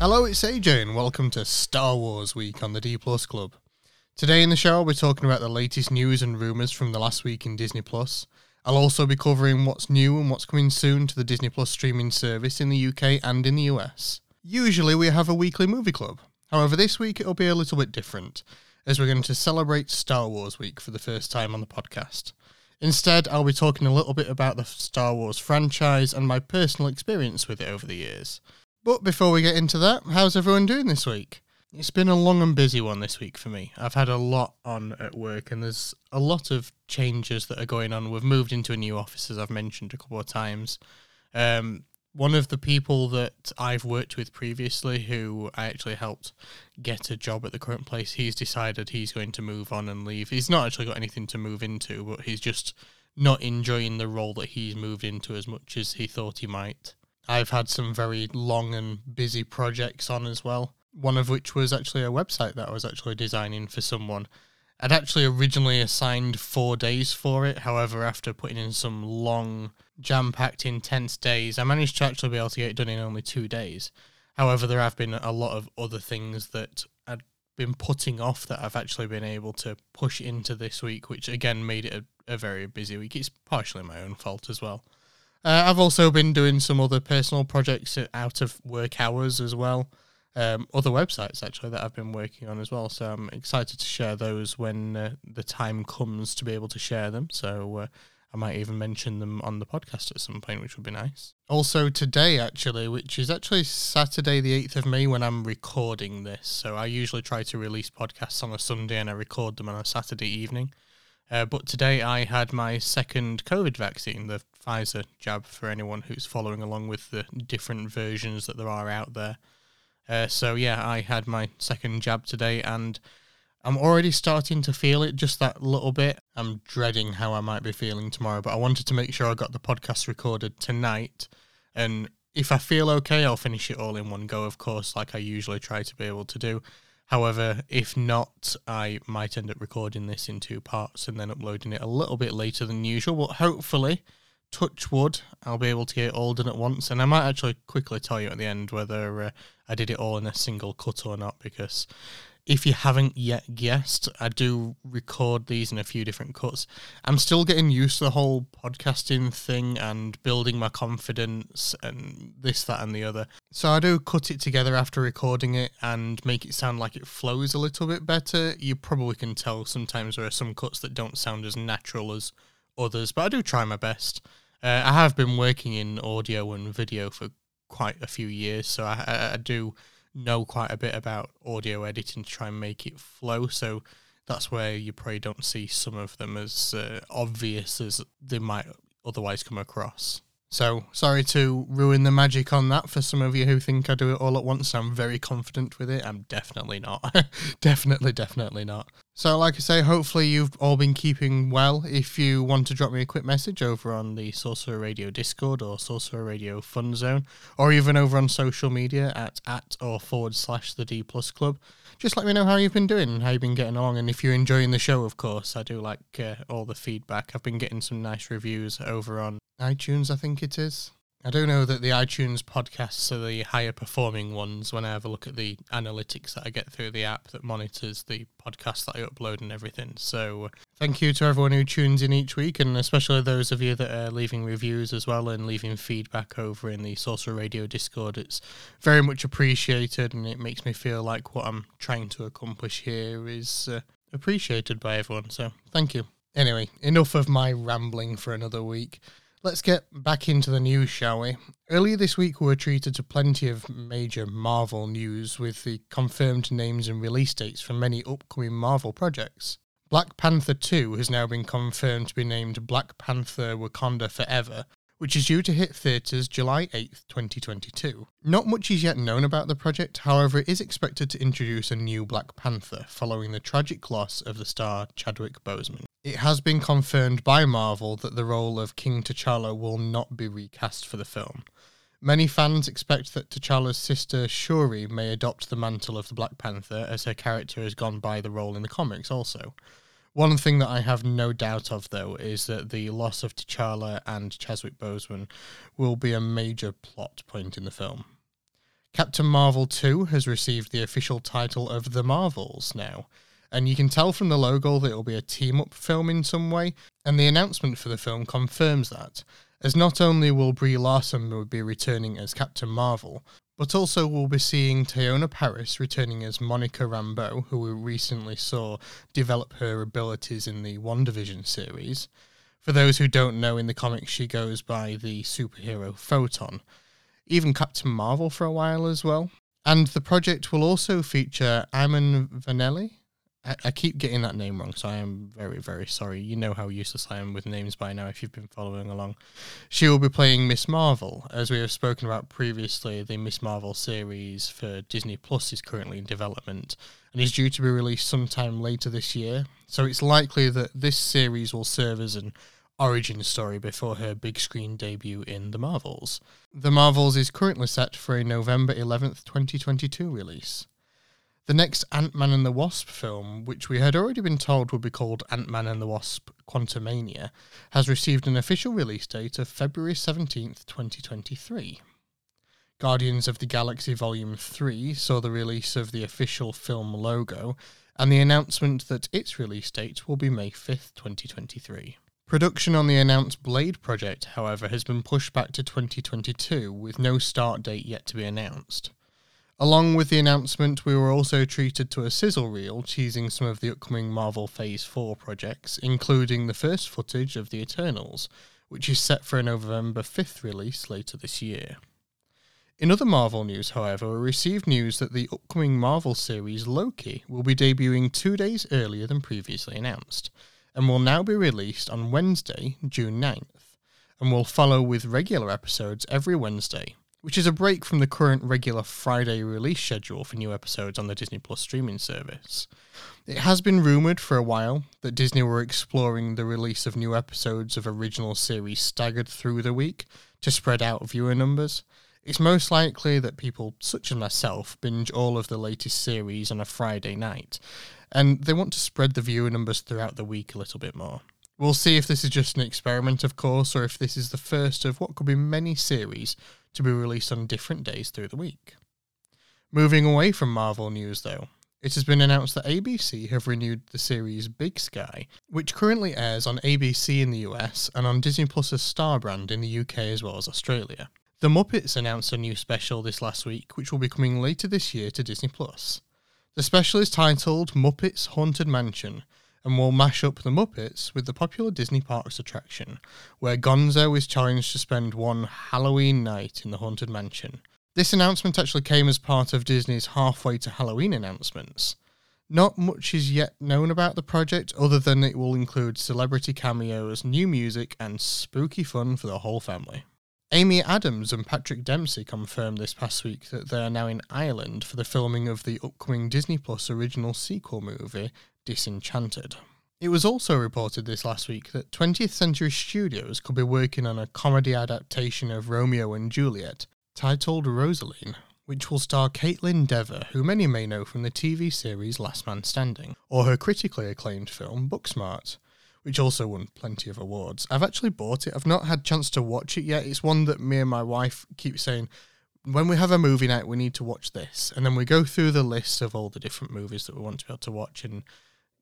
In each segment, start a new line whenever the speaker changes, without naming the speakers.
Hello, it's AJ, and welcome to Star Wars Week on the D Plus Club. Today in the show, we're talking about the latest news and rumours from the last week in Disney Plus. I'll also be covering what's new and what's coming soon to the Disney Plus streaming service in the UK and in the US. Usually, we have a weekly movie club. However, this week it'll be a little bit different, as we're going to celebrate Star Wars Week for the first time on the podcast. Instead, I'll be talking a little bit about the Star Wars franchise and my personal experience with it over the years. But before we get into that, how's everyone doing this week? It's been a long and busy one this week for me. I've had a lot on at work, and there's a lot of changes that are going on. We've moved into a new office, as I've mentioned a couple of times. Um, one of the people that I've worked with previously, who I actually helped get a job at the current place, he's decided he's going to move on and leave. He's not actually got anything to move into, but he's just not enjoying the role that he's moved into as much as he thought he might. I've had some very long and busy projects on as well. One of which was actually a website that I was actually designing for someone. I'd actually originally assigned four days for it. However, after putting in some long, jam packed, intense days, I managed to actually be able to get it done in only two days. However, there have been a lot of other things that I'd been putting off that I've actually been able to push into this week, which again made it a, a very busy week. It's partially my own fault as well. Uh, I've also been doing some other personal projects out of work hours as well um, other websites actually that I've been working on as well. So I'm excited to share those when uh, the time comes to be able to share them. So uh, I might even mention them on the podcast at some point, which would be nice. Also today, actually, which is actually Saturday the eighth of May when I'm recording this. So I usually try to release podcasts on a Sunday and I record them on a Saturday evening. Uh, but today I had my second COVID vaccine, the Pfizer jab, for anyone who's following along with the different versions that there are out there. Uh, so yeah, I had my second jab today, and I'm already starting to feel it just that little bit. I'm dreading how I might be feeling tomorrow, but I wanted to make sure I got the podcast recorded tonight. And if I feel okay, I'll finish it all in one go, of course, like I usually try to be able to do. However, if not, I might end up recording this in two parts and then uploading it a little bit later than usual. But hopefully, touch wood, I'll be able to get it all done at once. And I might actually quickly tell you at the end whether uh, I did it all in a single cut or not, because if you haven't yet guessed, I do record these in a few different cuts. I'm still getting used to the whole podcasting thing and building my confidence and this, that, and the other. So I do cut it together after recording it and make it sound like it flows a little bit better. You probably can tell sometimes there are some cuts that don't sound as natural as others, but I do try my best. Uh, I have been working in audio and video for quite a few years, so I, I, I do know quite a bit about audio editing to try and make it flow. So that's where you probably don't see some of them as uh, obvious as they might otherwise come across. So sorry to ruin the magic on that for some of you who think I do it all at once. I'm very confident with it. I'm definitely not. definitely, definitely not. So, like I say, hopefully you've all been keeping well. If you want to drop me a quick message over on the Sorcerer Radio Discord or Sorcerer Radio Fun Zone, or even over on social media at at or forward slash the D Plus Club, just let me know how you've been doing and how you've been getting along. And if you're enjoying the show, of course, I do like uh, all the feedback. I've been getting some nice reviews over on iTunes, I think it is. I do know that the iTunes podcasts are the higher performing ones when I have a look at the analytics that I get through the app that monitors the podcasts that I upload and everything. So, thank you to everyone who tunes in each week, and especially those of you that are leaving reviews as well and leaving feedback over in the Sorcerer Radio Discord. It's very much appreciated, and it makes me feel like what I'm trying to accomplish here is uh, appreciated by everyone. So, thank you. Anyway, enough of my rambling for another week. Let's get back into the news, shall we? Earlier this week, we were treated to plenty of major Marvel news with the confirmed names and release dates for many upcoming Marvel projects. Black Panther 2 has now been confirmed to be named Black Panther Wakanda Forever, which is due to hit theatres July 8th, 2022. Not much is yet known about the project, however, it is expected to introduce a new Black Panther following the tragic loss of the star Chadwick Boseman. It has been confirmed by Marvel that the role of King T'Challa will not be recast for the film. Many fans expect that T'Challa's sister Shuri may adopt the mantle of the Black Panther, as her character has gone by the role in the comics also. One thing that I have no doubt of, though, is that the loss of T'Challa and Chadwick Boseman will be a major plot point in the film. Captain Marvel 2 has received the official title of The Marvels now, and you can tell from the logo that it'll be a team up film in some way, and the announcement for the film confirms that, as not only will Brie Larson be returning as Captain Marvel, but also we'll be seeing Teyonah Parris returning as Monica Rambeau, who we recently saw develop her abilities in the WandaVision series. For those who don't know, in the comics she goes by the superhero Photon, even Captain Marvel for a while as well. And the project will also feature Iman Vellani. I, I, keep getting that name wrong, so I am very, very sorry. You know how useless I am with names by now if you've been following along. She will be playing Miss Marvel. As we have spoken about previously, the Miss Marvel series for Disney Plus is currently in development and is due to be released sometime later this year. So it's likely that this series will serve as an origin story before her big screen debut in The Marvels. The Marvels is currently set for a November 11th, 2022 release. The next Ant Man and the Wasp film, which we had already been told would be called Ant Man and the Wasp Quantumania, has received an official release date of February 17th, 2023. Guardians of the Galaxy Volume 3 saw the release of the official film logo and the announcement that its release date will be May 5th, 2023. Production on the announced Blade project, however, has been pushed back to 2022 with no start date yet to be announced. Along with the announcement, we were also treated to a sizzle reel teasing some of the upcoming Marvel Phase 4 projects, including the first footage of The Eternals, which is set for a November 5th release later this year. In other Marvel news, however, we received news that the upcoming Marvel series Loki will be debuting two days earlier than previously announced and will now be released on Wednesday, June 9th, and will follow with regular episodes every Wednesday, which is a break from the current regular Friday release schedule for new episodes on the Disney Plus streaming service. It has been rumoured for a while that Disney were exploring the release of new episodes of original series staggered through the week to spread out viewer numbers. It's most likely that people such as myself binge all of the latest series on a Friday night, and they want to spread the viewer numbers throughout the week a little bit more. We'll see if this is just an experiment, of course, or if this is the first of what could be many series to be released on different days through the week. Moving away from Marvel news, though, it has been announced that ABC have renewed the series Big Sky, which currently airs on ABC in the US and on Disney Plus's Star brand in the UK as well as Australia. The Muppets announced a new special this last week, which will be coming later this year to Disney Plus. The special is titled Muppets Haunted Mansion and will mash up the Muppets with the popular Disney Parks attraction, where Gonzo is challenged to spend one Halloween night in the Haunted Mansion. This announcement actually came as part of Disney's halfway to Halloween announcements. Not much is yet known about the project other than it will include celebrity cameos, new music, and spooky fun for the whole family. Amy Adams and Patrick Dempsey confirmed this past week that they are now in Ireland for the filming of the upcoming Disney Plus original sequel movie, Disenchanted. It was also reported this last week that 20th Century Studios could be working on a comedy adaptation of Romeo and Juliet titled Rosaline, which will star Kaitlyn Dever, who many may know from the TV series Last Man Standing, or her critically acclaimed film Booksmart which also won plenty of awards. I've actually bought it. I've not had chance to watch it yet. It's one that me and my wife keep saying when we have a movie night, we need to watch this, and then we go through the list of all the different movies that we want to be able to watch, and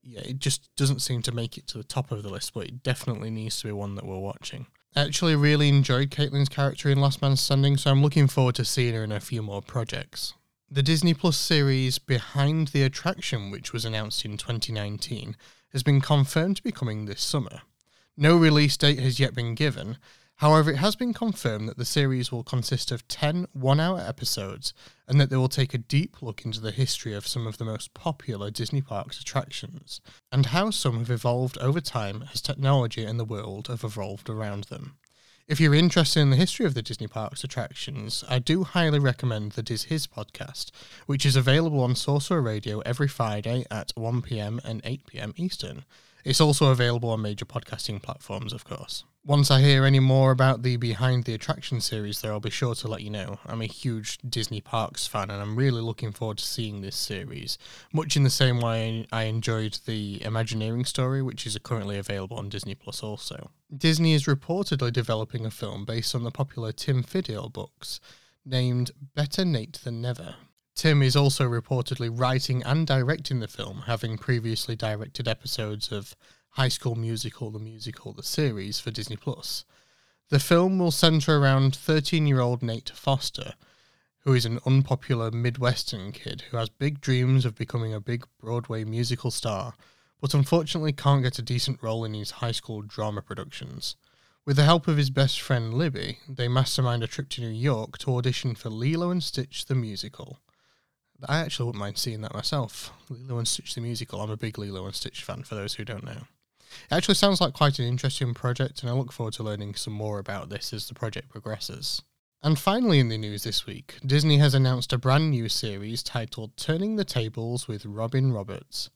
yeah, it just doesn't seem to make it to the top of the list, but it definitely needs to be one that we're watching. I actually really enjoyed Kaitlyn's character in Last Man Standing, so I'm looking forward to seeing her in a few more projects. The Disney Plus series Behind the Attraction, which was announced in 2019, has been confirmed to be coming this summer. No release date has yet been given, however, it has been confirmed that the series will consist of 10 one hour episodes and that they will take a deep look into the history of some of the most popular Disney Parks attractions and how some have evolved over time as technology and the world have evolved around them. If you're interested in the history of the Disney Parks attractions, I do highly recommend the Diz His podcast, which is available on Sorcerer Radio every Friday at 1pm and 8pm Eastern. It's also available on major podcasting platforms, of course. Once I hear any more about the Behind the Attraction series, there I'll be sure to let you know. I'm a huge Disney Parks fan and I'm really looking forward to seeing this series, much in the same way I enjoyed the Imagineering story, which is currently available on Disney Plus also. Disney is reportedly developing a film based on the popular Tim Federle books. named Better Nate Than Never. Tim is also reportedly writing and directing the film, having previously directed episodes of High School Musical, the musical, the series for Disney Plus. The film will centre around 13 year old Nate Foster, who is an unpopular Midwestern kid who has big dreams of becoming a big Broadway musical star, but unfortunately can't get a decent role in his high school drama productions. With the help of his best friend Libby, they mastermind a trip to New York to audition for Lilo and Stitch the musical. I actually wouldn't mind seeing that myself. Lilo and Stitch the musical. I'm a big Lilo and Stitch fan, for those who don't know. It actually sounds like quite an interesting project, and I look forward to learning some more about this as the project progresses. And finally, in the news this week, Disney has announced a brand new series titled Turning the Tables with Robin Roberts,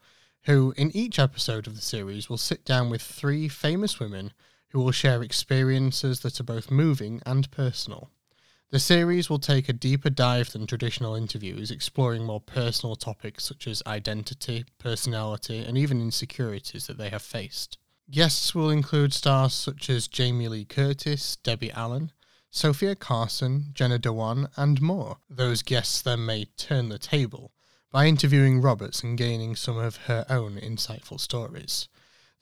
who, in each episode of the series, will sit down with three famous women who will share experiences that are both moving and personal. The series will take a deeper dive than traditional interviews, exploring more personal topics such as identity, personality, and even insecurities that they have faced. Guests will include stars such as Jamie Lee Curtis, Debbie Allen, Sofia Carson, Jenna Dewan, and more. Those guests then may turn the table by interviewing Roberts and gaining some of her own insightful stories.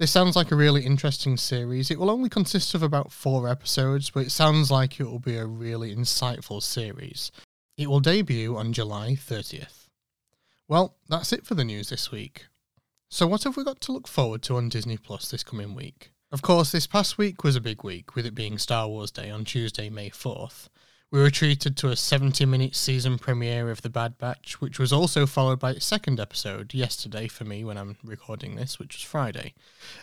This sounds like a really interesting series. It will only consist of about four episodes, but it sounds like it will be a really insightful series. It will debut on July 30th. Well, that's it for the news this week. So, what have we got to look forward to on Disney Plus this coming week? Of course, this past week was a big week, with it being Star Wars Day on Tuesday, May 4th. We were treated to a 70 minute season premiere of The Bad Batch, which was also followed by its second episode yesterday for me when I'm recording this, which was Friday.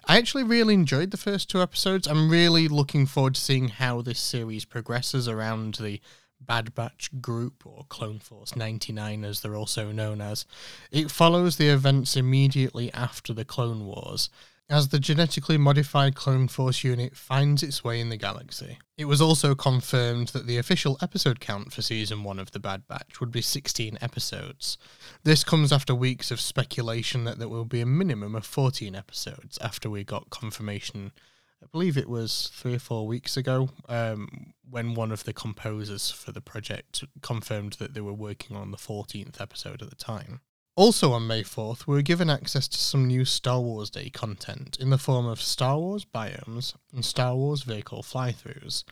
I actually really enjoyed the first two episodes. I'm really looking forward to seeing how this series progresses around the Bad Batch group, or Clone Force 99 as they're also known as. It follows the events immediately after the Clone Wars as the genetically modified Clone Force unit finds its way in the galaxy. It was also confirmed that the official episode count for season 1 of The Bad Batch would be 16 episodes. This comes after weeks of speculation that there will be a minimum of 14 episodes after we got confirmation. I believe it was three or four weeks ago um, when one of the composers for the project confirmed that they were working on the 14th episode at the time. Also on May 4th, we were given access to some new Star Wars Day content in the form of Star Wars biomes and Star Wars vehicle fly-throughs.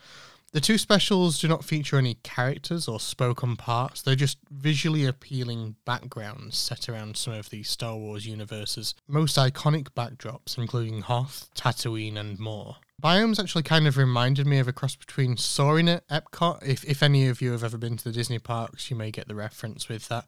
The two specials do not feature any characters or spoken parts, they're just visually appealing backgrounds set around some of the Star Wars universe's most iconic backdrops, including Hoth, Tatooine, and more. Biomes actually kind of reminded me of a cross between Soaring at Epcot. If, if any of you have ever been to the Disney parks, you may get the reference with that.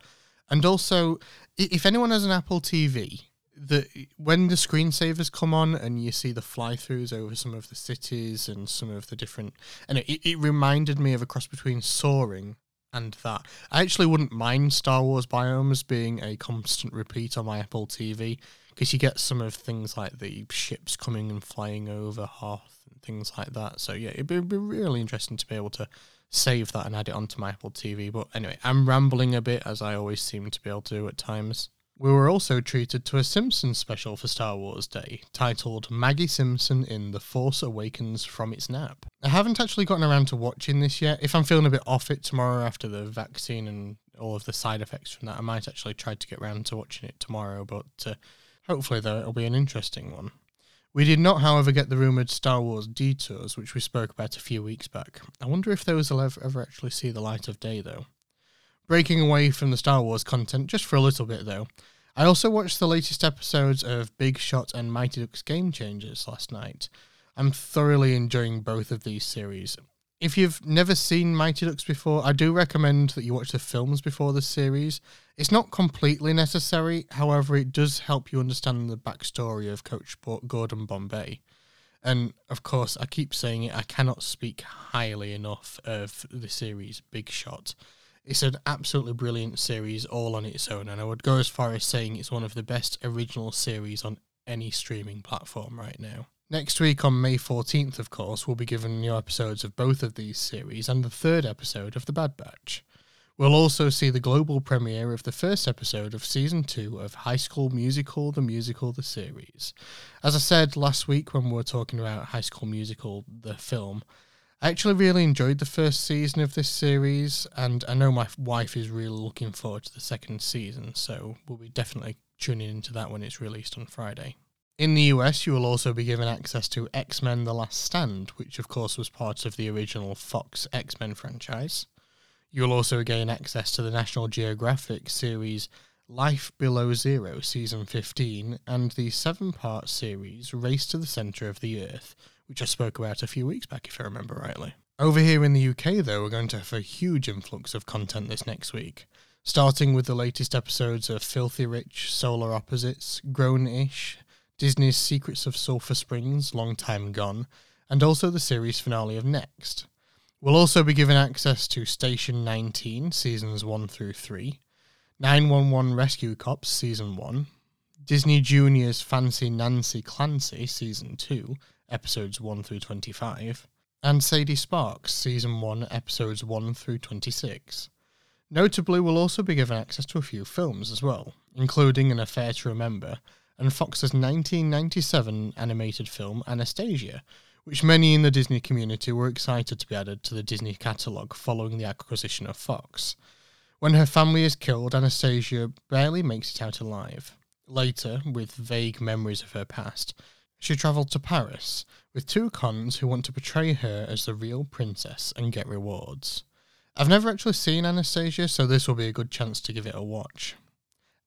And also, if anyone has an Apple TV, the when the screensavers come on and you see the fly-throughs over some of the cities and some of the different, and it, it reminded me of a cross between Soaring and that. I actually wouldn't mind Star Wars biomes being a constant repeat on my Apple TV because you get some of things like the ships coming and flying over Hoth and things like that. So yeah, it'd be, it'd be really interesting to be able to save that and add it onto my Apple TV. But anyway, I'm rambling a bit as I always seem to be able to do at times. We were also treated to a Simpsons special for Star Wars Day, titled Maggie Simpson in The Force Awakens from its nap. I haven't actually gotten around to watching this yet. If I'm feeling a bit off it tomorrow after the vaccine and all of the side effects from that, I might actually try to get around to watching it tomorrow, but uh, hopefully, though, it'll be an interesting one. We did not, however, get the rumoured Star Wars detours, which we spoke about a few weeks back. I wonder if those will ever, ever actually see the light of day, though. Breaking away from the Star Wars content just for a little bit, though, I also watched the latest episodes of Big Shot and Mighty Ducks Game Changers last night. I'm thoroughly enjoying both of these series if you've never seen Mighty Ducks before, I do recommend that you watch the films before the series. It's not completely necessary, however, it does help you understand the backstory of Coach Gordon Bombay. And of course, I keep saying it, I cannot speak highly enough of the series Big Shot. It's an absolutely brilliant series all on its own, and I would go as far as saying it's one of the best original series on any streaming platform right now. Next week on May 14th, of course, we'll be given new episodes of both of these series and the third episode of The Bad Batch. We'll also see the global premiere of the first episode of season two of High School Musical, the musical, the series. As I said last week when we were talking about High School Musical, the film, I actually really enjoyed the first season of this series, and I know my wife is really looking forward to the second season, so we'll be definitely tuning into that when it's released on Friday. In the US, you will also be given access to X Men The Last Stand, which of course was part of the original Fox X Men franchise. You will also gain access to the National Geographic series Life Below Zero Season 15 and the seven part series Race to the Centre of the Earth, which I spoke about a few weeks back, if I remember rightly. Over here in the UK, though, we're going to have a huge influx of content this next week, starting with the latest episodes of Filthy Rich, Solar Opposites, Grown Ish, Disney's Secrets of Sulphur Springs, Long Time Gone, and also the series finale of Next. We'll also be given access to Station 19, seasons 1 through 3, 911 Rescue Cops, season 1, Disney Junior's Fancy Nancy Clancy, season 2, episodes 1 through 25, and Sadie Sparks, season 1, episodes 1 through 26. Notably, we'll also be given access to a few films as well, including An Affair to Remember and Fox's 1997 animated film Anastasia, which many in the Disney community were excited to be added to the Disney catalogue following the acquisition of Fox. When her family is killed, Anastasia barely makes it out alive. Later, with vague memories of her past, she travelled to Paris with two cons who want to portray her as the real princess and get rewards. I've never actually seen Anastasia, so this will be a good chance to give it a watch.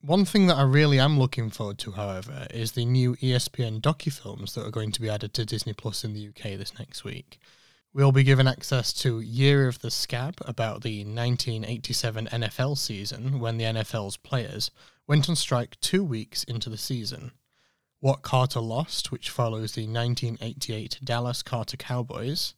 One thing that I really am looking forward to, however, is the new ESPN docufilms that are going to be added to Disney Plus in the UK this next week. We'll be given access to Year of the Scab about the 1987 NFL season when the NFL's players went on strike two weeks into the season. What Carter Lost, which follows the 1988 Dallas Carter Cowboys,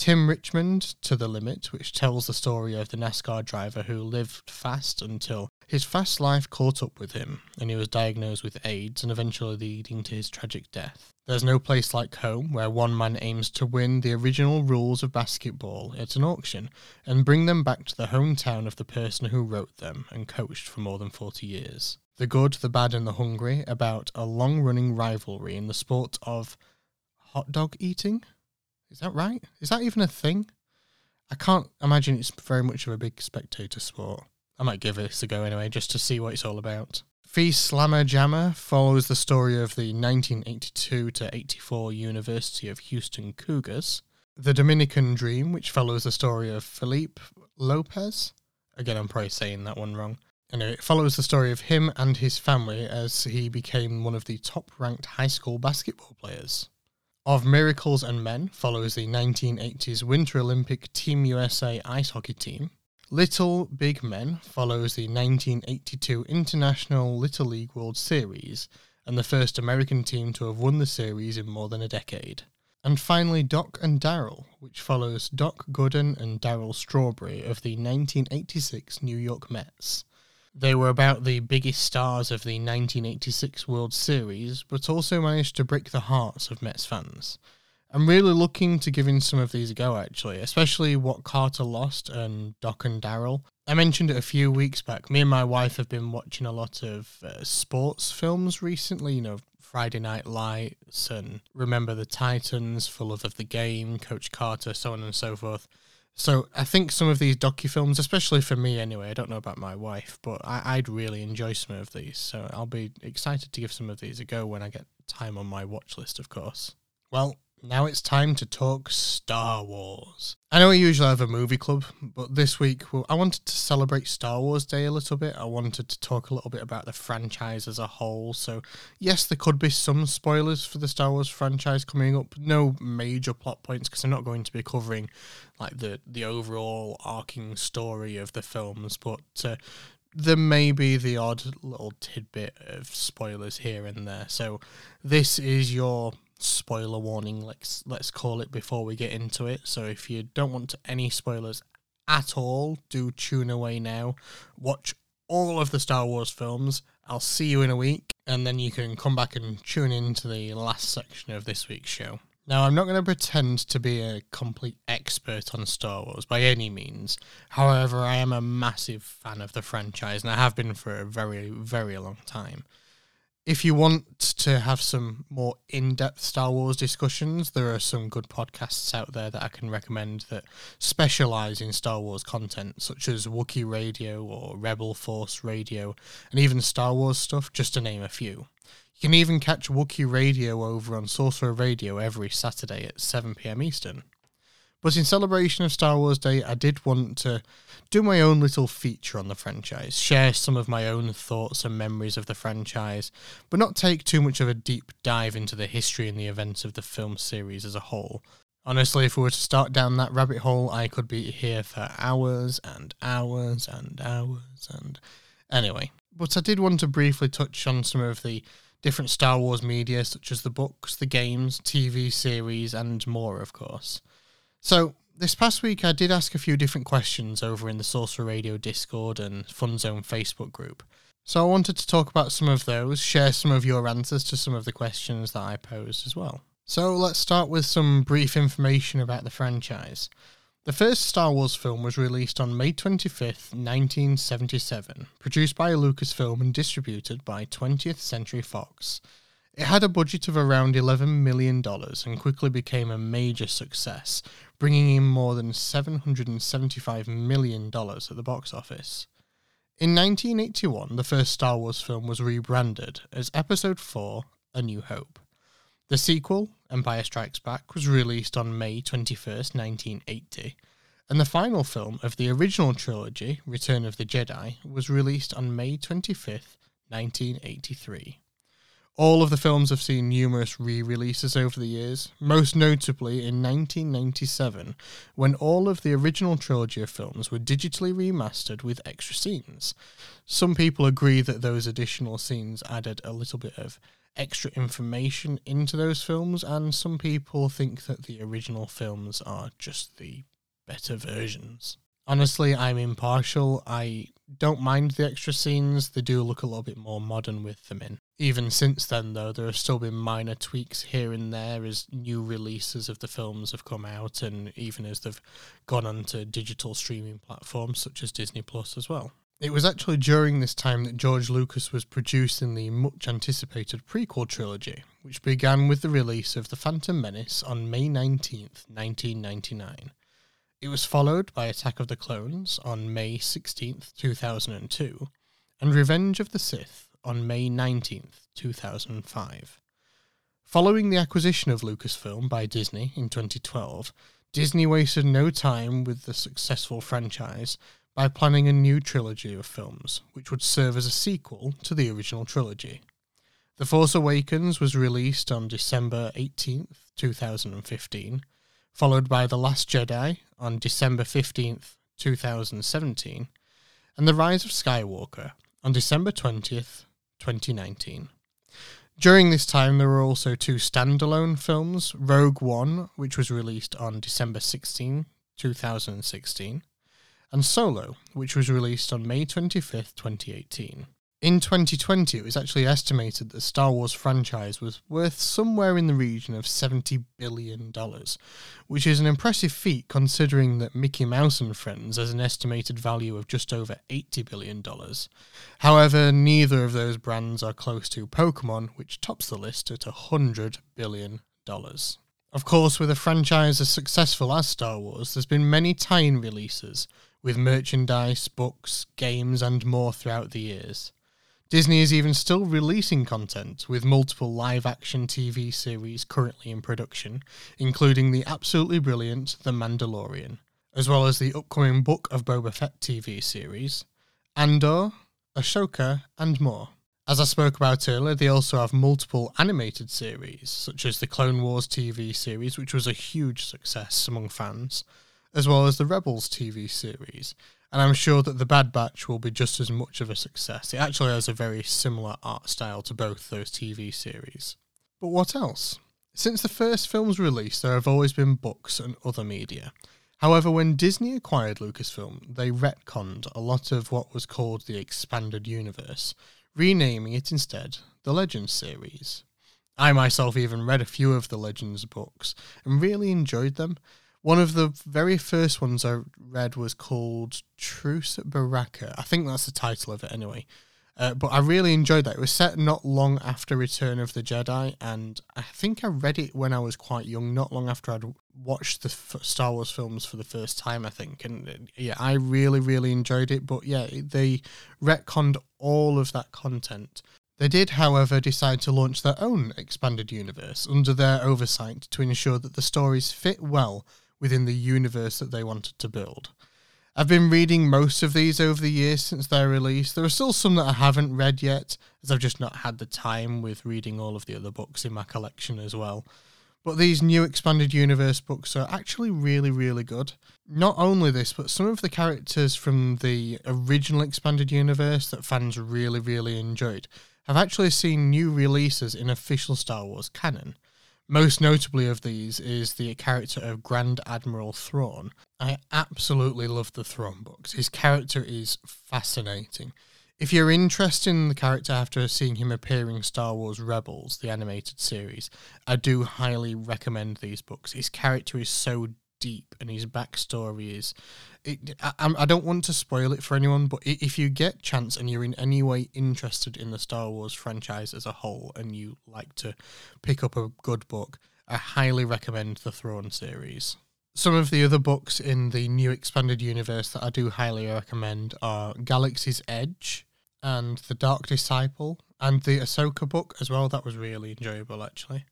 Tim Richmond to the Limit, which tells the story of the NASCAR driver who lived fast until his fast life caught up with him and he was diagnosed with AIDS and eventually leading to his tragic death. There's no place like home where one man aims to win the original rules of basketball at an auction and bring them back to the hometown of the person who wrote them and coached for more than 40 years. The Good, the Bad, and the Hungry about a long running rivalry in the sport of hot dog eating. Is that right? Is that even a thing? I can't imagine it's very much of a big spectator sport. I might give this a go anyway, just to see what it's all about. Phi Slama Jama follows the story of the 1982 to 84 University of Houston Cougars. The Dominican Dream, which follows the story of Felipe Lopez. Again, I'm probably saying that one wrong. Anyway, it follows the story of him and his family as he became one of the top ranked high school basketball players. Of Miracles and Men follows the 1980s Winter Olympic Team USA ice hockey team. Little Big Men follows the 1982 International Little League World Series and the first American team to have won the series in more than a decade. And finally, Doc and Daryl, which follows Doc Gooden and Daryl Strawberry of the 1986 New York Mets. They were about the biggest stars of the 1986 World Series, but also managed to break the hearts of Mets fans. I'm really looking to giving some of these a go, actually, especially what Carter lost and Doc and Daryl. I mentioned it a few weeks back. Me and my wife have been watching a lot of uh, sports films recently, you know, Friday Night Lights and Remember the Titans, Full of of the Game, Coach Carter, so on and so forth. So I think some of these docufilms, especially for me anyway, I don't know about my wife, but I, would really enjoy some of these. So I'll be excited to give some of these a go when I get time on my watch list, of course. Well, now it's time to talk Star Wars. I know we usually have a movie club, but this week well, I wanted to celebrate Star Wars Day a little bit. I wanted to talk a little bit about the franchise as a whole. So, yes, there could be some spoilers for the Star Wars franchise coming up. No major plot points because I'm not going to be covering like the the overall arcing story of the films, but uh, there may be the odd little tidbit of spoilers here and there. So, this is your spoiler warning. Let's let's call it before we get into it. So if you don't want any spoilers at all, do tune away now. Watch all of the Star Wars films. I'll see you in a week, and then you can come back and tune into the last section of this week's show. Now, I'm not going to pretend to be a complete expert on Star Wars by any means. However, I am a massive fan of the franchise, and I have been for a very, very long time. If you want to have some more in depth Star Wars discussions, there are some good podcasts out there that I can recommend that specialize in Star Wars content, such as Wookiee Radio or Rebel Force Radio, and even Star Wars stuff, just to name a few. You can even catch Wookiee Radio over on Sorcerer Radio every Saturday at 7pm Eastern. But in celebration of Star Wars Day, I did want to do my own little feature on the franchise, share some of my own thoughts and memories of the franchise, but not take too much of a deep dive into the history and the events of the film series as a whole. Honestly, if we were to start down that rabbit hole, I could be here for hours and hours and hours and. Anyway, but I did want to briefly touch on some of the different Star Wars media, such as the books, the games, TV series, and more, of course. So, this past week, I did ask a few different questions over in the Sorcerer Radio Discord and Fun Zone Facebook group. So, I wanted to talk about some of those, share some of your answers to some of the questions that I posed as well. So, let's start with some brief information about the franchise. The first Star Wars film was released on May 25th, 1977, produced by Lucasfilm and distributed by 20th Century Fox. It had a budget of around $11 million and quickly became a major success, bringing in more than $775 million at the box office. In 1981, the first Star Wars film was rebranded as Episode 4 A New Hope. The sequel, Empire Strikes Back, was released on May 21st, 1980, and the final film of the original trilogy, Return of the Jedi, was released on May 25th, 1983. All of the films have seen numerous re releases over the years, most notably in 1997, when all of the original trilogy of films were digitally remastered with extra scenes. Some people agree that those additional scenes added a little bit of extra information into those films, and some people think that the original films are just the better versions. Honestly, I'm impartial. I don't mind the extra scenes, they do look a little bit more modern with them in. Even since then, though, there have still been minor tweaks here and there as new releases of the films have come out, and even as they've gone onto digital streaming platforms such as Disney Plus as well. It was actually during this time that George Lucas was producing the much anticipated prequel trilogy, which began with the release of The Phantom Menace on May 19th, 1999. It was followed by Attack of the Clones on May 16th, 2002, and Revenge of the Sith on May 19th, 2005. Following the acquisition of Lucasfilm by Disney in 2012, Disney wasted no time with the successful franchise by planning a new trilogy of films, which would serve as a sequel to the original trilogy. The Force Awakens was released on December 18th, 2015, followed by The Last Jedi on December 15th, 2017, and The Rise of Skywalker on December 20th, 2019. During this time, there were also two standalone films Rogue One, which was released on December 16, 2016, and Solo, which was released on May 25, 2018. In 2020, it was actually estimated that the Star Wars franchise was worth somewhere in the region of $70 billion, which is an impressive feat considering that Mickey Mouse and Friends has an estimated value of just over $80 billion. However, neither of those brands are close to Pokemon, which tops the list at $100 billion. Of course, with a franchise as successful as Star Wars, there's been many tie in releases, with merchandise, books, games, and more throughout the years. Disney is even still releasing content, with multiple live action TV series currently in production, including the absolutely brilliant The Mandalorian, as well as the upcoming Book of Boba Fett TV series, Andor, Ahsoka, and more. As I spoke about earlier, they also have multiple animated series, such as the Clone Wars TV series, which was a huge success among fans, as well as the Rebels TV series, and I'm sure that the Bad Batch will be just as much of a success. It actually has a very similar art style to both those TV series. But what else? Since the first film's release, there have always been books and other media. However, when Disney acquired Lucasfilm, they retconned a lot of what was called the Expanded Universe, renaming it instead the Legends series. I myself even read a few of the Legends books and really enjoyed them, one of the very first ones I read was called Truce at Baraka. I think that's the title of it anyway. Uh, but I really enjoyed that. It was set not long after Return of the Jedi, and I think I read it when I was quite young, not long after I'd watched the f- Star Wars films for the first time, I think. And uh, yeah, I really, really enjoyed it. But yeah, they retconned all of that content. They did, however, decide to launch their own expanded universe under their oversight to ensure that the stories fit well within the universe that they wanted to build. I've been reading most of these over the years since their release. There are still some that I haven't read yet, as I've just not had the time with reading all of the other books in my collection as well. But these new expanded universe books are actually really, really good. Not only this, but some of the characters from the original expanded universe that fans really, really enjoyed have actually seen new releases in official Star Wars canon. Most notably of these is the character of Grand Admiral Thrawn. I absolutely love the Thrawn books. His character is fascinating. If you're interested in the character after seeing him appear in Star Wars Rebels, the animated series, I do highly recommend these books. His character is so deep and his backstory is it, I, I don't want to spoil it for anyone but if you get chance and you're in any way interested in the star wars franchise as a whole and you like to pick up a good book i highly recommend the Thrawn series. Some of the other books in the new expanded universe that i do highly recommend are galaxy's edge and the dark disciple and the ahsoka book as well. That was really enjoyable actually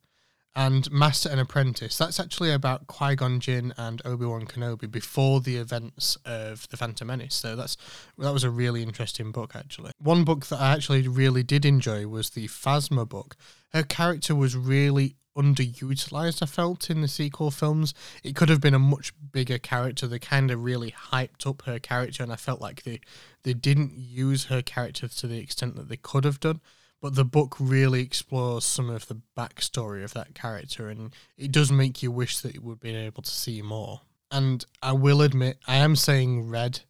and Master and Apprentice. That's actually about Qui Gon Jinn and Obi Wan Kenobi before the events of the Phantom Menace. So that's that was a really interesting book, actually. One book that I actually really did enjoy was the Phasma book. Her character was really underutilized. I felt in the sequel films, it could have been a much bigger character. They kind of really hyped up her character, and I felt like they they didn't use her character to the extent that they could have done but the book really explores some of the backstory of that character, and it does make you wish that you would be able to see more. And I will admit, I am saying read.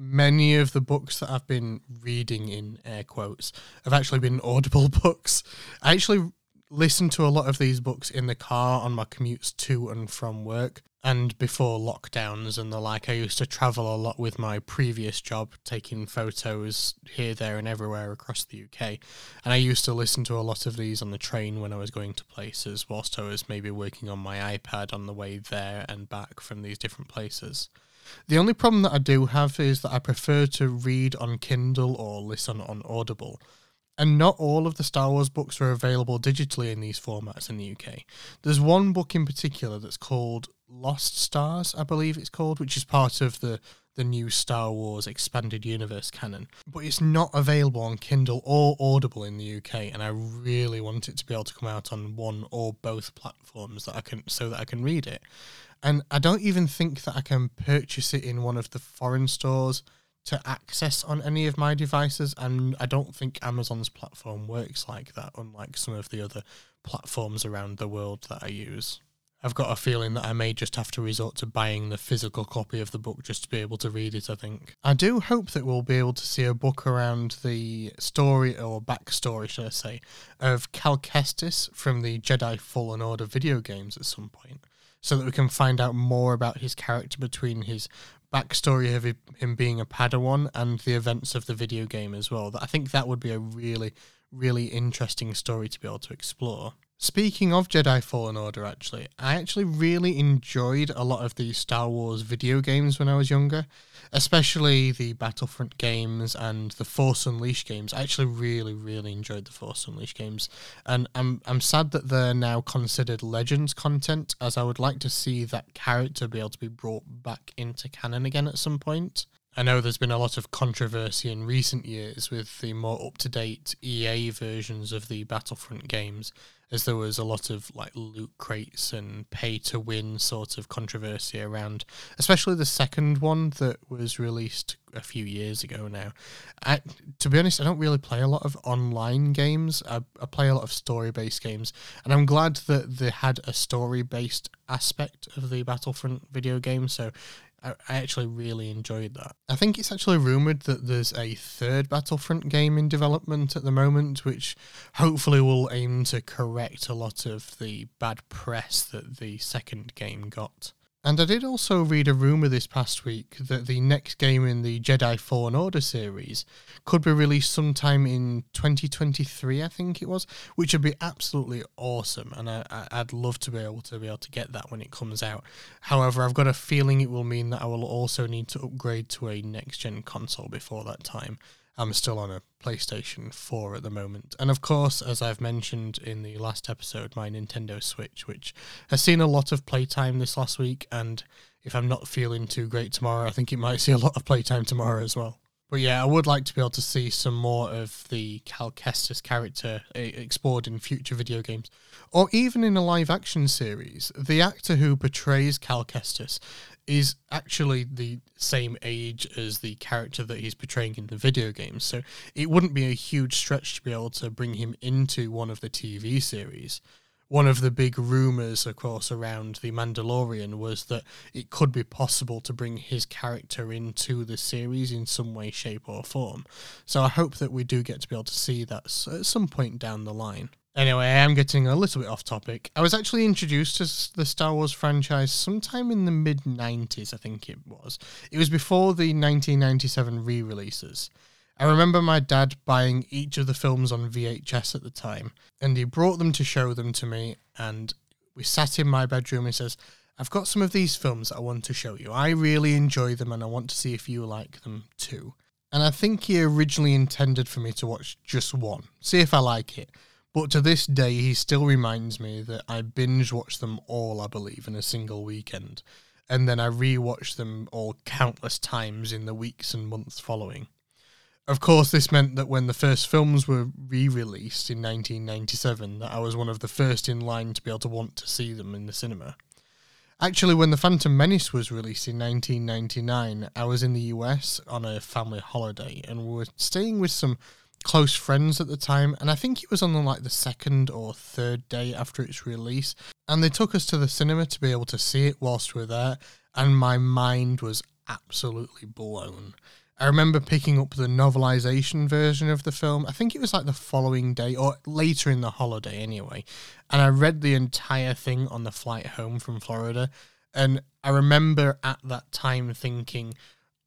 Many of the books that I've been reading in air quotes have actually been audible books. I actually listened to a lot of these books in the car on my commutes to and from work and before lockdowns and the like, I used to travel a lot with my previous job, taking photos here, there, and everywhere across the UK. And I used to listen to a lot of these on the train when I was going to places, whilst I was maybe working on my iPad on the way there and back from these different places. The only problem that I do have is that I prefer to read on Kindle or listen on Audible and not all of the Star Wars books are available digitally in these formats in the UK. There's one book in particular that's called Lost Stars, I believe it's called, which is part of the the new Star Wars expanded universe canon. But it's not available on Kindle or Audible in the UK, and I really want it to be able to come out on one or both platforms that I can so that I can read it. And I don't even think that I can purchase it in one of the foreign stores to access on any of my devices, and I don't think Amazon's platform works like that, unlike some of the other platforms around the world that I use. I've got a feeling that I may just have to resort to buying the physical copy of the book just to be able to read it, I think. I do hope that we'll be able to see a book around the story, or backstory, should I say, of Cal Kestis from the Jedi Fallen Order video games at some point, so that we can find out more about his character between his backstory of him being a Padawan and the events of the video game as well. I think that would be a really, really interesting story to be able to explore. Speaking of Jedi Fallen Order, actually, I actually really enjoyed a lot of the Star Wars video games when I was younger, especially the Battlefront games and the Force Unleashed games. I actually really, really enjoyed the Force Unleashed games, and I'm I'm sad that they're now considered Legends content, as I would like to see that character be able to be brought back into canon again at some point. I know there's been a lot of controversy in recent years with the more up to date EA versions of the Battlefront games as there was a lot of like loot crates and pay to win sort of controversy around, especially the second one that was released a few years ago now. I, to be honest, I don't really play a lot of online games. I, I play a lot of story based games, and I'm glad that they had a story based aspect of the Battlefront video game. So I, actually really enjoyed that. I think it's actually rumored that there's a third Battlefront game in development at the moment, which hopefully will aim to correct a lot of the bad press that the second game got. And I did also read a rumor this past week that the next game in the Jedi Fallen Order series could be released sometime in 2023, I think it was, which would be absolutely awesome. And I, would love to be able to be able to get that when it comes out. However, I've got a feeling it will mean that I will also need to upgrade to a next gen console before that time. I'm still on a PlayStation 4 at the moment. And of course, as I've mentioned in the last episode, my Nintendo Switch, which has seen a lot of playtime this last week. And if I'm not feeling too great tomorrow, I think it might see a lot of playtime tomorrow as well. But yeah, I would like to be able to see some more of the Cal Kestis character eh, explored in future video games, or even in a live action series. The actor who portrays Cal Kestis is actually the same age as the character that he's portraying in the video games, so it wouldn't be a huge stretch to be able to bring him into one of the TV series one of the big rumors, of course, around The Mandalorian was that it could be possible to bring his character into the series in some way, shape, or form. So I hope that we do get to be able to see that at some point down the line. Anyway, I am getting a little bit off topic. I was actually introduced to the Star Wars franchise sometime in the mid 90s, I think it was. It was before the 1997 re releases. I remember my dad buying each of the films on VHS at the time, and he brought them to show them to me. And we sat in my bedroom and he says, I've got some of these films I want to show you. I really enjoy them and I want to see if you like them too. And I think he originally intended for me to watch just one, see if I like it. But to this day, he still reminds me that I binge watched them all, I believe, in a single weekend. And then I re-watched them all countless times in the weeks and months following. Of course, this meant that when the first films were re-released in 1997, that I was one of the first in line to be able to want to see them in the cinema. Actually, when The Phantom Menace was released in 1999, I was in the US on a family holiday and we were staying with some close friends at the time, and I think it was on like the second or third day after its release, and they took us to the cinema to be able to see it whilst we were there, and my mind was absolutely blown. I remember picking up the novelization version of the film. I think it was like the following day or later in the holiday anyway. And I read the entire thing on the flight home from Florida. And I remember at that time thinking,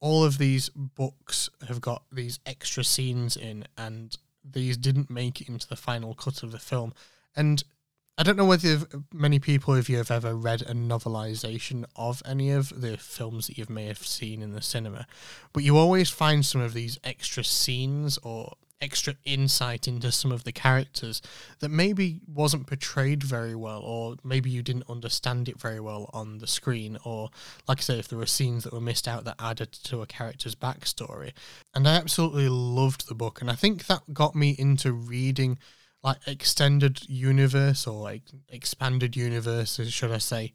all of these books have got these extra scenes in, and these didn't make it into the final cut of the film. And I don't know whether many people of you have ever read a novelization of any of the films that you may have seen in the cinema, but you always find some of these extra scenes or extra insight into some of the characters that maybe wasn't portrayed very well, or maybe you didn't understand it very well on the screen, or like I say, if there were scenes that were missed out that added to a character's backstory. And I absolutely loved the book, and I think that got me into reading like extended universe or like expanded universe, should I say,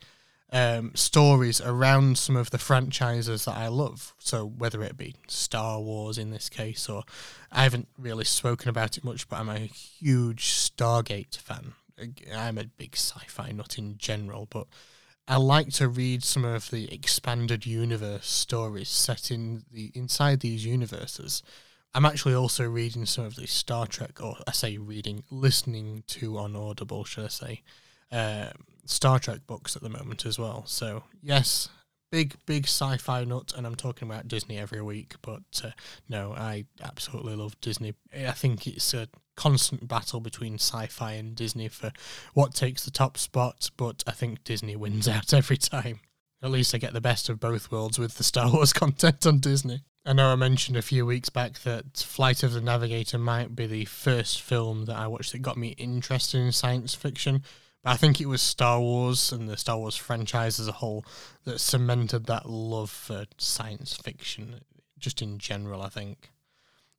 um, stories around some of the franchises that I love. So whether it be Star Wars in this case, or I haven't really spoken about it much, but I'm a huge Stargate fan. I'm a big sci-fi nut in general, but I like to read some of the expanded universe stories set in the inside these universes I'm actually also reading some of the Star Trek, or I say reading, listening to on Audible, should I say, uh, Star Trek books at the moment as well. So yes, big big sci-fi nut, and I'm talking about Disney every week. But uh, no, I absolutely love Disney. I think it's a constant battle between sci-fi and Disney for what takes the top spot. But I think Disney wins out every time. At least I get the best of both worlds with the Star Wars content on Disney. I know I mentioned a few weeks back that Flight of the Navigator might be the first film that I watched that got me interested in science fiction. I think it was Star Wars and the Star Wars franchise as a whole that cemented that love for science fiction, just in general, I think.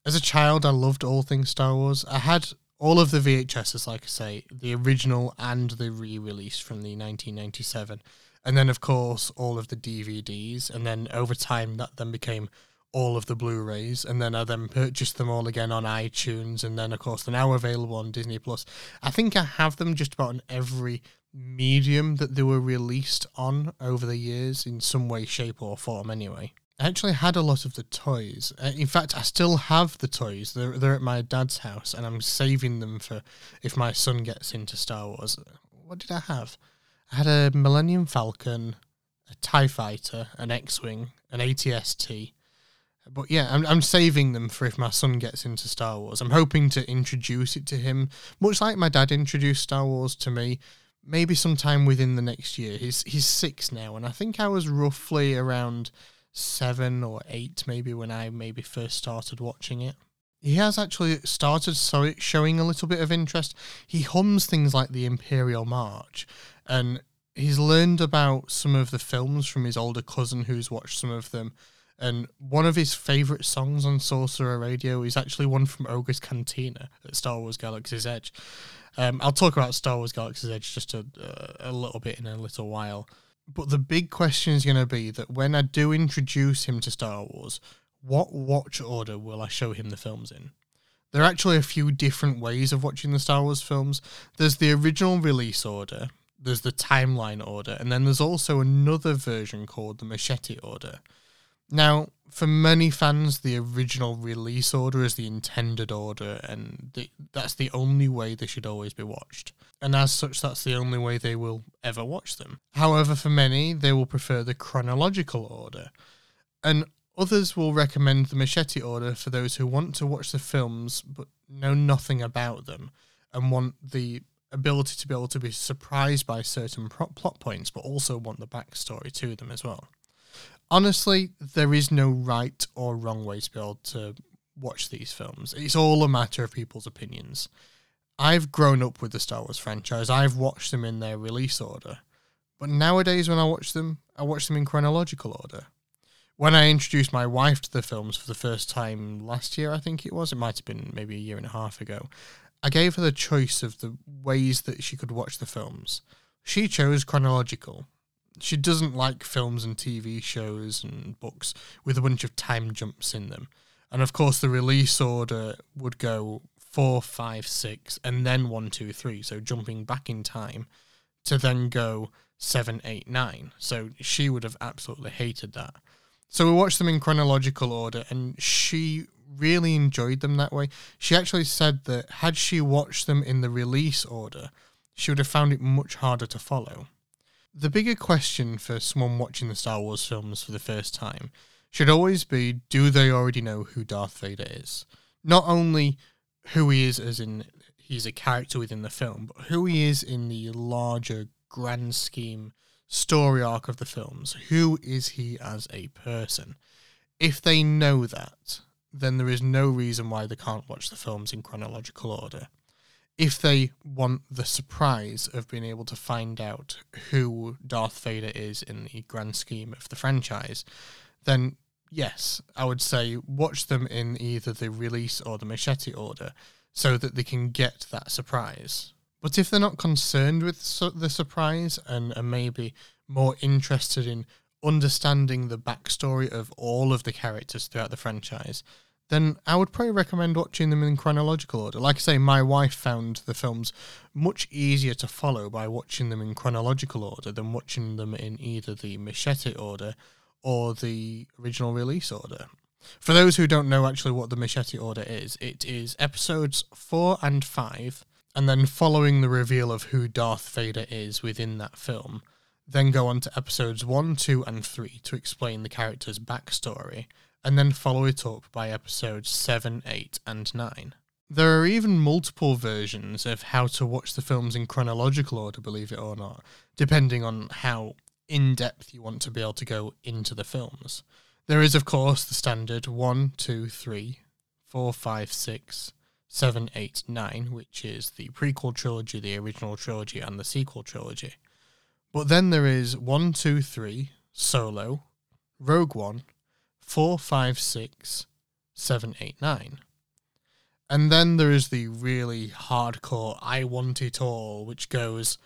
As a child, I loved all things Star Wars. I had all of the VHSs, like I say, the original and the re release from the 1997. And then, of course, all of the DVDs. And then over time, that then became all of the Blu-rays, and then I then purchased them all again on iTunes, and then of course they're now available on Disney Plus. I think I have them just about in every medium that they were released on over the years in some way, shape, or form. Anyway, I actually had a lot of the toys. Uh, in fact, I still have the toys. They're they're at my dad's house, and I'm saving them for if my son gets into Star Wars. What did I have? I had a Millennium Falcon, a TIE fighter, an X Wing, an ATST. But yeah, I'm, I'm saving them for if my son gets into Star Wars. I'm hoping to introduce it to him, much like my dad introduced Star Wars to me, maybe sometime within the next year. He's he's six now, and I think I was roughly around seven or eight, maybe when I maybe first started watching it. He has actually started so showing a little bit of interest. He hums things like the Imperial March, and he's learned about some of the films from his older cousin who's watched some of them. And one of his favourite songs on Sorcerer Radio is actually one from Oga's Cantina at Star Wars Galaxy's Edge. Um, I'll talk about Star Wars Galaxy's Edge just a, a little bit in a little while. But the big question is going to be that when I do introduce him to Star Wars, what watch order will I show him the films in? There are actually a few different ways of watching the Star Wars films. There's the original release order, there's the timeline order, and then there's also another version called the machete order. Now, for many fans, the original release order is the intended order, and the, that's the only way they should always be watched. And as such, that's the only way they will ever watch them. However, for many, they will prefer the chronological order. And others will recommend the machete order for those who want to watch the films but know nothing about them and want the ability to be able to be surprised by certain plot points, but also want the backstory to them as well. Honestly, there is no right or wrong way to be able to watch these films. It's all a matter of people's opinions. I've grown up with the Star Wars franchise. I've watched them in their release order. But nowadays, when I watch them, I watch them in chronological order. When I introduced my wife to the films for the first time last year, I think it was, it might have been maybe a year and a half ago, I gave her the choice of the ways that she could watch the films. She chose chronological. She doesn't like films and TV shows and books with a bunch of time jumps in them. And of course, the release order would go four, five, six, and then one, two, three. So jumping back in time to then go seven, eight, nine. So she would have absolutely hated that. So we watched them in chronological order, and she really enjoyed them that way. She actually said that had she watched them in the release order, she would have found it much harder to follow. The bigger question for someone watching the Star Wars films for the first time should always be do they already know who Darth Vader is? Not only who he is, as in he's a character within the film, but who he is in the larger grand scheme story arc of the films. Who is he as a person? If they know that, then there is no reason why they can't watch the films in chronological order. If they want the surprise of being able to find out who Darth Vader is in the grand scheme of the franchise, then yes, I would say watch them in either the release or the machete order so that they can get that surprise. But if they're not concerned with the surprise and are maybe more interested in understanding the backstory of all of the characters throughout the franchise, then I would probably recommend watching them in chronological order. Like I say, my wife found the films much easier to follow by watching them in chronological order than watching them in either the machete order or the original release order. For those who don't know actually what the machete order is, it is episodes 4 and 5, and then following the reveal of who Darth Vader is within that film, then go on to episodes 1, 2, and 3 to explain the character's backstory and then follow it up by episodes 7, 8, and 9. There are even multiple versions of how to watch the films in chronological order, believe it or not, depending on how in depth you want to be able to go into the films. There is, of course, the standard 1, 2, 3, 4, 5, 6, 7, 8, 9, which is the prequel trilogy, the original trilogy, and the sequel trilogy. But then there is 1, 2, 3, Solo, Rogue One, four, five, six, seven, eight, nine. And then there is the really hardcore I Want It All, which goes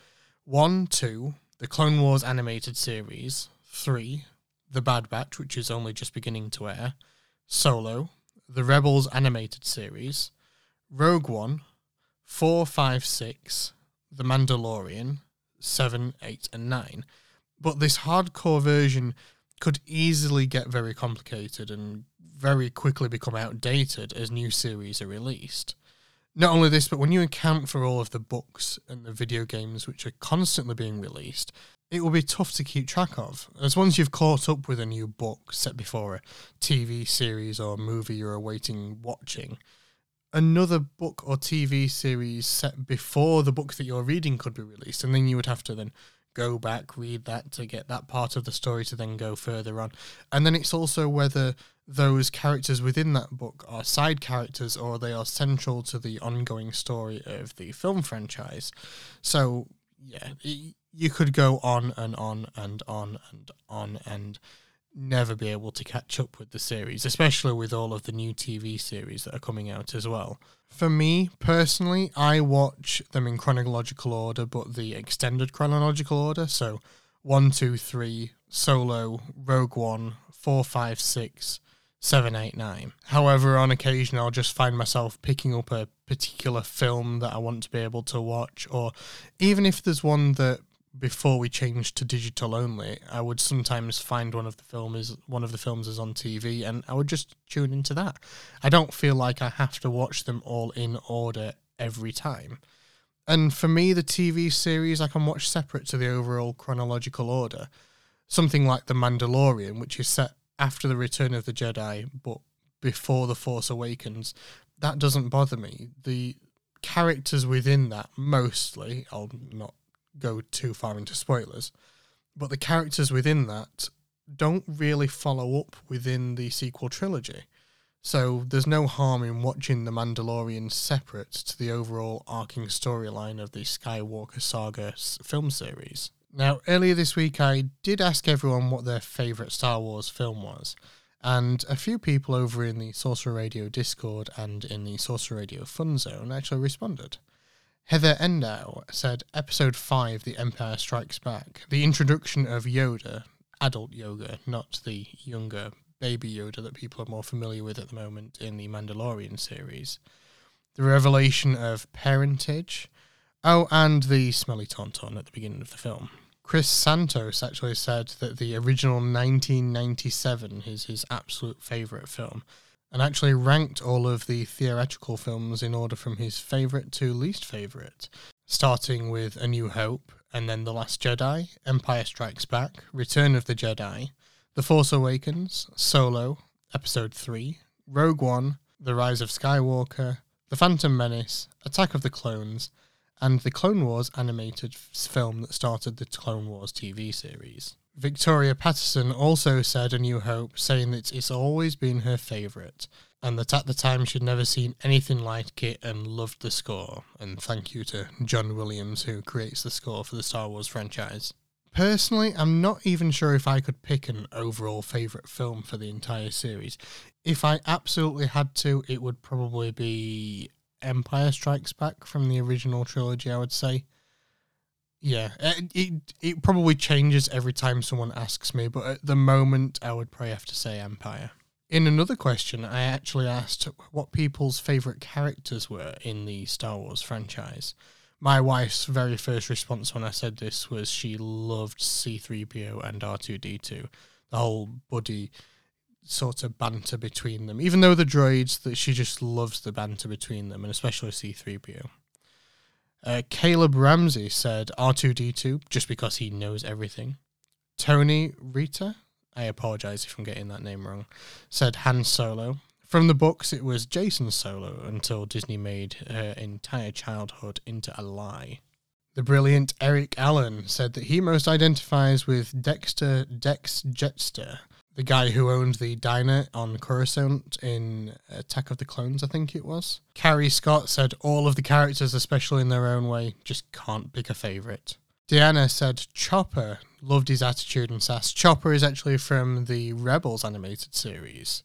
one, two, the Clone Wars animated series, three, The Bad Batch, which is only just beginning to air, Solo, the Rebels animated series, Rogue one One, four, five, six, The Mandalorian, seven, eight, and nine. But this hardcore version could easily get very complicated and very quickly become outdated as new series are released. Not only this, but when you account for all of the books and the video games which are constantly being released, it will be tough to keep track of. As once you've caught up with a new book set before a TV series or movie you're awaiting watching, another book or TV series set before the book that you're reading could be released, and then you would have to then go back, read that to get that part of the story to then go further on. And then it's also whether those characters within that book are side characters or they are central to the ongoing story of the film franchise. So, yeah, you could go on and on and on and on and never be able to catch up with the series, especially with all of the new TV series that are coming out as well. For me personally, I watch them in chronological order, but the extended chronological order. So one, two, three, Solo, Rogue One, four, five, six, seven, eight, nine. However, on occasion, I'll just find myself picking up a particular film that I want to be able to watch, or even if there's one that before we changed to digital only, I would sometimes find one of the films one of the films is on TV and I would just tune into that. I don't feel like I have to watch them all in order every time. And for me the TV series I can watch separate to the overall chronological order. Something like The Mandalorian, which is set after the return of the Jedi but before The Force Awakens, that doesn't bother me. The characters within that mostly, I'll not go too far into spoilers, but the characters within that don't really follow up within the sequel trilogy. So there's no harm in watching The Mandalorian separate to the overall arcing storyline of the Skywalker Saga film series. Now, earlier this week, I did ask everyone what their favourite Star Wars film was, and a few people over in the Sorcerer Radio Discord and in the Sorcerer Radio Fun Zone actually responded. Heather Endow said, Episode 5, The Empire Strikes Back. The introduction of Yoda, adult Yoda, not the younger baby Yoda that people are more familiar with at the moment in the Mandalorian series. The revelation of parentage. Oh, and the smelly tauntaun at the beginning of the film. Chris Santos actually said that the original 1997 is his absolute favourite film and actually ranked all of the theatrical films in order from his favourite to least favourite, starting with A New Hope, and then The Last Jedi, Empire Strikes Back, Return of the Jedi, The Force Awakens, Solo, Episode 3, Rogue One, The Rise of Skywalker, The Phantom Menace, Attack of the Clones, and the Clone Wars animated film that started the Clone Wars TV series. Victoria Patterson also said A New Hope, saying that it's always been her favourite, and that at the time she'd never seen anything like it and loved the score. And thank you to John Williams, who creates the score for the Star Wars franchise. Personally, I'm not even sure if I could pick an overall favourite film for the entire series. If I absolutely had to, it would probably be Empire Strikes Back from the original trilogy, I would say. Yeah, uh, it, it probably changes every time someone asks me, but at the moment, I would probably have to say Empire. In another question, I actually asked what people's favourite characters were in the Star Wars franchise. My wife's very first response when I said this was she loved C3PO and R2D2. The whole buddy sort of banter between them. Even though the droids, that she just loves the banter between them, and especially C3PO. Uh, Caleb Ramsey said R2D2 just because he knows everything. Tony Rita, I apologize if I'm getting that name wrong, said Han Solo. From the books, it was Jacen Solo until Disney made her entire childhood into a lie. The brilliant Eric Allen said that he most identifies with Dexter Dex Jettster, the guy who owned the diner on Coruscant in Attack of the Clones, I think it was. Carrie Scott said all of the characters especially in their own way, just can't pick a favourite. Deanna said Chopper loved his attitude and sass. Chopper is actually from the Rebels animated series.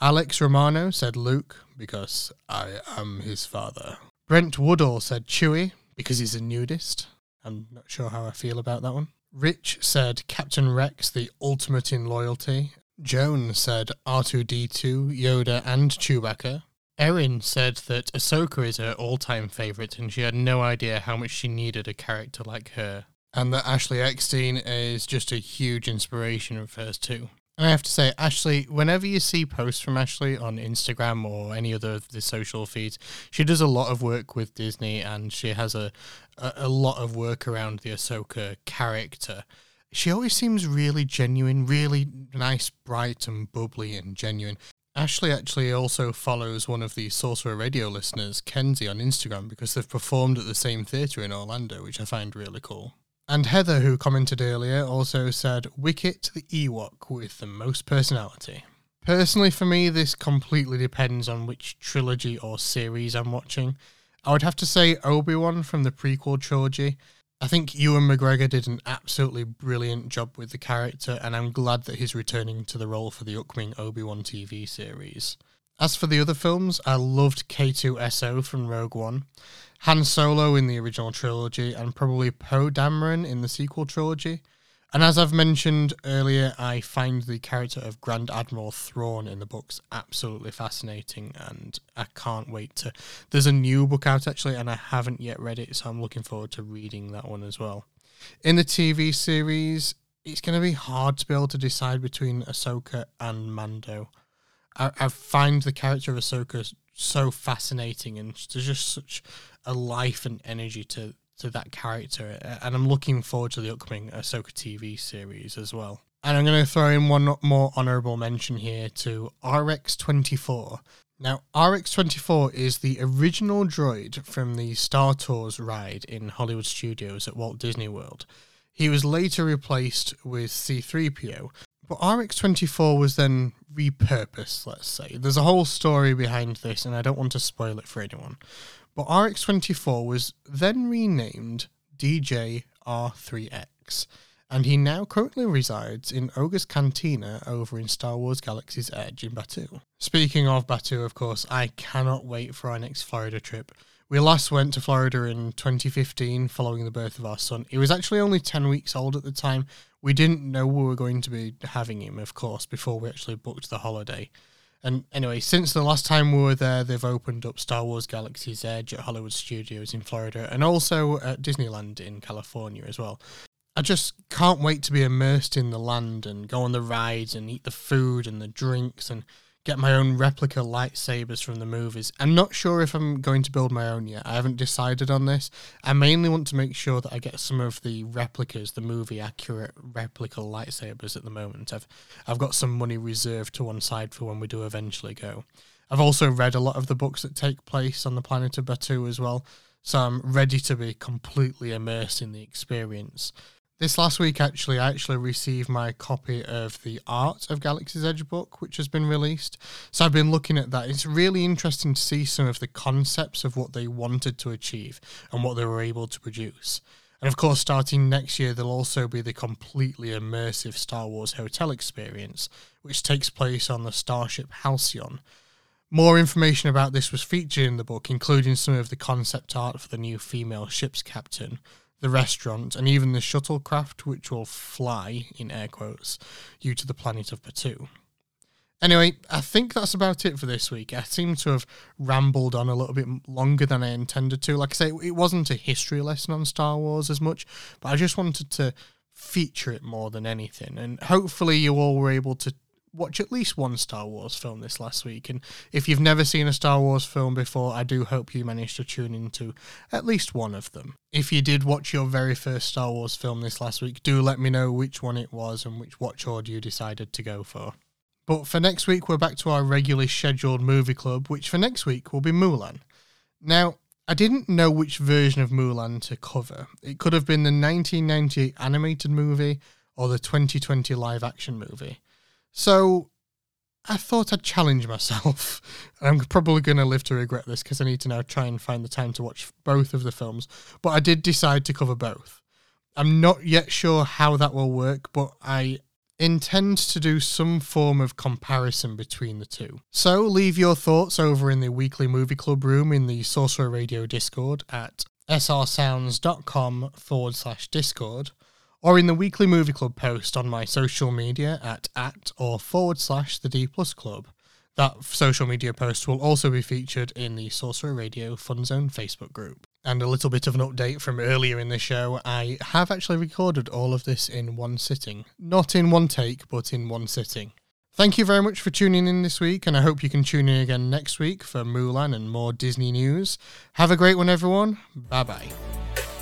Alex Romano said Luke because I am his father. Brent Woodall said Chewie because he's a nudist. I'm not sure how I feel about that one. Rich said Captain Rex, the ultimate in loyalty. Joan said R2D2, Yoda, and Chewbacca. Erin said that Ahsoka is her all time favourite and she had no idea how much she needed a character like her. And that Ashley Eckstein is just a huge inspiration of hers too. And I have to say, Ashley, whenever you see posts from Ashley on Instagram or any other of the social feeds, she does a lot of work with Disney and she has a, a, a lot of work around the Ahsoka character. She always seems really genuine, really nice, bright, and bubbly and genuine. Ashley actually also follows one of the Sorcerer Radio listeners, Kenzie, on Instagram because they've performed at the same theatre in Orlando, which I find really cool. And Heather, who commented earlier, also said Wicket the Ewok with the most personality. Personally, for me, this completely depends on which trilogy or series I'm watching. I would have to say Obi Wan from the prequel trilogy. I think Ewan McGregor did an absolutely brilliant job with the character, and I'm glad that he's returning to the role for the upcoming Obi Wan TV series. As for the other films, I loved K2SO from Rogue One, Han Solo in the original trilogy, and probably Poe Dameron in the sequel trilogy. And as I've mentioned earlier, I find the character of Grand Admiral Thrawn in the books absolutely fascinating, and I can't wait to. There's a new book out actually, and I haven't yet read it, so I'm looking forward to reading that one as well. In the TV series, it's going to be hard to be able to decide between Ahsoka and Mando. I, I find the character of Ahsoka so fascinating, and there's just such a life and energy to to that character, and I'm looking forward to the upcoming Ahsoka TV series as well. And I'm going to throw in one more honourable mention here to RX24. Now, RX24 is the original droid from the Star Tours ride in Hollywood Studios at Walt Disney World. He was later replaced with C3PO, but RX24 was then repurposed, let's say. There's a whole story behind this, and I don't want to spoil it for anyone. But RX24 was then renamed DJ R3X, and he now currently resides in Oga's Cantina over in Star Wars Galaxy's Edge in Batuu. Speaking of Batuu, of course, I cannot wait for our next Florida trip. We last went to Florida in 2015 following the birth of our son. He was actually only 10 weeks old at the time, we didn't know we were going to be having him, of course, before we actually booked the holiday. And anyway, since the last time we were there, they've opened up Star Wars Galaxy's Edge at Hollywood Studios in Florida and also at Disneyland in California as well. I just can't wait to be immersed in the land and go on the rides and eat the food and the drinks and get my own replica lightsabers from the movies. I'm not sure if I'm going to build my own yet. I haven't decided on this. I mainly want to make sure that I get some of the replicas, the movie accurate replica lightsabers at the moment. I've I've got some money reserved to one side for when we do eventually go. I've also read a lot of the books that take place on the planet of Batuu as well, so I'm ready to be completely immersed in the experience. This last week, actually, I actually received my copy of the Art of Galaxy's Edge book, which has been released. So I've been looking at that. It's really interesting to see some of the concepts of what they wanted to achieve and what they were able to produce. And of course, starting next year, there'll also be the completely immersive Star Wars hotel experience, which takes place on the starship Halcyon. More information about this was featured in the book, including some of the concept art for the new female ship's captain, the restaurant, and even the shuttlecraft, which will fly, in air quotes, you to the planet of Batuu. Anyway, I think that's about it for this week. I seem to have rambled on a little bit longer than I intended to. Like I say, it wasn't a history lesson on Star Wars as much, but I just wanted to feature it more than anything. And hopefully, you all were able to watch at least one Star Wars film this last week. And if you've never seen a Star Wars film before, I do hope you managed to tune into at least one of them. If you did watch your very first Star Wars film this last week, do let me know which one it was and which watch order you decided to go for. But for next week, we're back to our regularly scheduled movie club, which for next week will be Mulan. Now, I didn't know which version of Mulan to cover. It could have been the 1998 animated movie or the 2020 live action movie. So I thought I'd challenge myself. and I'm probably going to live to regret this because I need to now try and find the time to watch both of the films. But I did decide to cover both. I'm not yet sure how that will work, but I intend to do some form of comparison between the two. So leave your thoughts over in the weekly movie club room in the Sorcerer Radio Discord at srsounds.com forward slash Discord or in the weekly movie club post on my social media at at or forward slash the D plus club. That social media post will also be featured in the Sorcerer Radio Fun Zone Facebook group. And a little bit of an update from earlier in the show. I have actually recorded all of this in one sitting. Not in one take, but in one sitting. Thank you very much for tuning in this week, and I hope you can tune in again next week for Mulan and more Disney news. Have a great one, everyone. Bye bye.